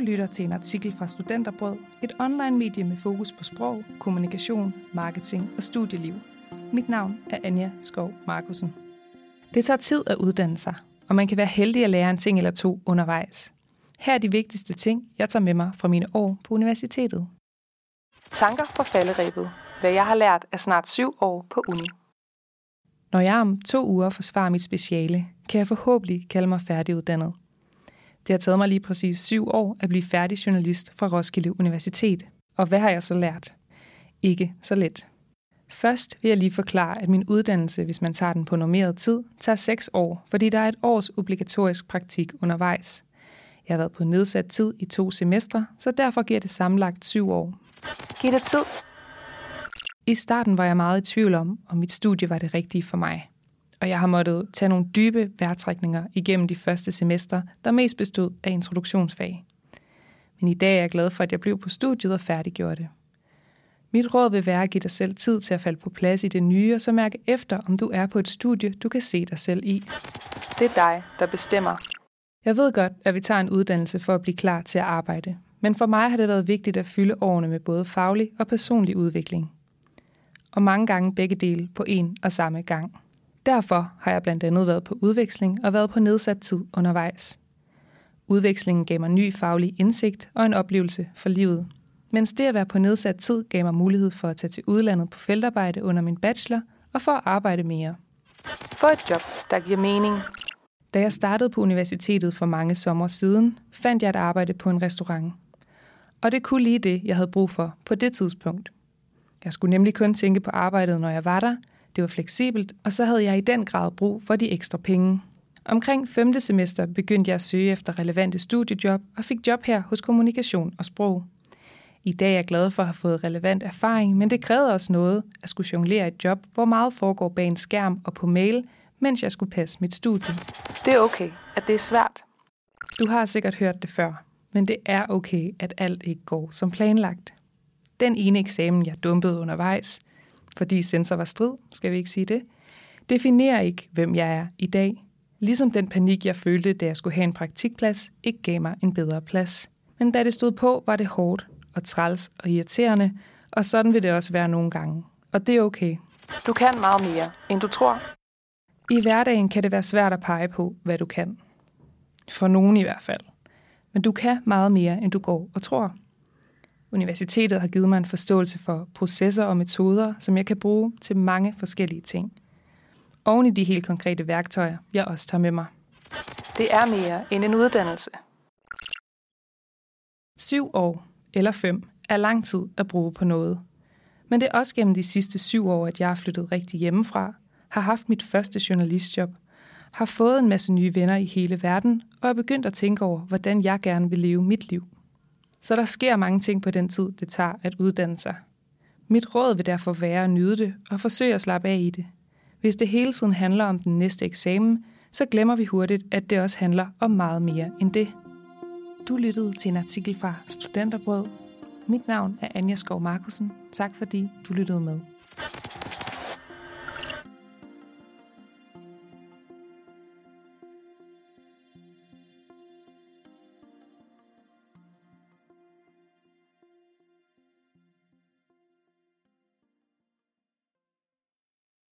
lytter til en artikel fra Studenterbrød, et online-medie med fokus på sprog, kommunikation, marketing og studieliv. Mit navn er Anja Skov Markusen. Det tager tid at uddanne sig, og man kan være heldig at lære en ting eller to undervejs. Her er de vigtigste ting, jeg tager med mig fra mine år på universitetet. Tanker fra falderæbet. Hvad jeg har lært af snart syv år på uni. Når jeg om to uger forsvarer mit speciale, kan jeg forhåbentlig kalde mig færdiguddannet. Det har taget mig lige præcis syv år at blive færdig journalist fra Roskilde Universitet. Og hvad har jeg så lært? Ikke så let. Først vil jeg lige forklare, at min uddannelse, hvis man tager den på normeret tid, tager seks år, fordi der er et års obligatorisk praktik undervejs. Jeg har været på nedsat tid i to semestre, så derfor giver det sammenlagt syv år. Giv det tid. I starten var jeg meget i tvivl om, om mit studie var det rigtige for mig. Og jeg har måttet tage nogle dybe vejrtrækninger igennem de første semester, der mest bestod af introduktionsfag. Men i dag er jeg glad for, at jeg blev på studiet og færdiggjorde det. Mit råd vil være at give dig selv tid til at falde på plads i det nye, og så mærke efter, om du er på et studie, du kan se dig selv i. Det er dig, der bestemmer. Jeg ved godt, at vi tager en uddannelse for at blive klar til at arbejde, men for mig har det været vigtigt at fylde årene med både faglig og personlig udvikling. Og mange gange begge dele på en og samme gang. Derfor har jeg blandt andet været på udveksling og været på nedsat tid undervejs. Udvekslingen gav mig ny faglig indsigt og en oplevelse for livet. Mens det at være på nedsat tid gav mig mulighed for at tage til udlandet på feltarbejde under min bachelor og for at arbejde mere. Få et job, der giver mening. Da jeg startede på universitetet for mange sommer siden, fandt jeg et arbejde på en restaurant. Og det kunne lige det, jeg havde brug for på det tidspunkt. Jeg skulle nemlig kun tænke på arbejdet, når jeg var der. Det var fleksibelt, og så havde jeg i den grad brug for de ekstra penge. Omkring 5. semester begyndte jeg at søge efter relevante studiejob og fik job her hos Kommunikation og Sprog. I dag er jeg glad for at have fået relevant erfaring, men det krævede også noget at skulle jonglere et job, hvor meget foregår bag en skærm og på mail, mens jeg skulle passe mit studie. Det er okay, at det er svært. Du har sikkert hørt det før, men det er okay, at alt ikke går som planlagt. Den ene eksamen, jeg dumpede undervejs, fordi sensor var strid, skal vi ikke sige det, definerer ikke, hvem jeg er i dag. Ligesom den panik, jeg følte, da jeg skulle have en praktikplads, ikke gav mig en bedre plads. Men da det stod på, var det hårdt og træls og irriterende, og sådan vil det også være nogle gange. Og det er okay. Du kan meget mere, end du tror. I hverdagen kan det være svært at pege på, hvad du kan. For nogen i hvert fald. Men du kan meget mere, end du går og tror. Universitetet har givet mig en forståelse for processer og metoder, som jeg kan bruge til mange forskellige ting. Oven i de helt konkrete værktøjer, jeg også tager med mig. Det er mere end en uddannelse. Syv år eller fem er lang tid at bruge på noget. Men det er også gennem de sidste syv år, at jeg har flyttet rigtig hjemmefra, har haft mit første journalistjob, har fået en masse nye venner i hele verden og er begyndt at tænke over, hvordan jeg gerne vil leve mit liv. Så der sker mange ting på den tid, det tager at uddanne sig. Mit råd vil derfor være at nyde det og forsøge at slappe af i det. Hvis det hele tiden handler om den næste eksamen, så glemmer vi hurtigt, at det også handler om meget mere end det. Du lyttede til en artikel fra Studenterbrød. Mit navn er Anja Skov Markusen. Tak fordi du lyttede med.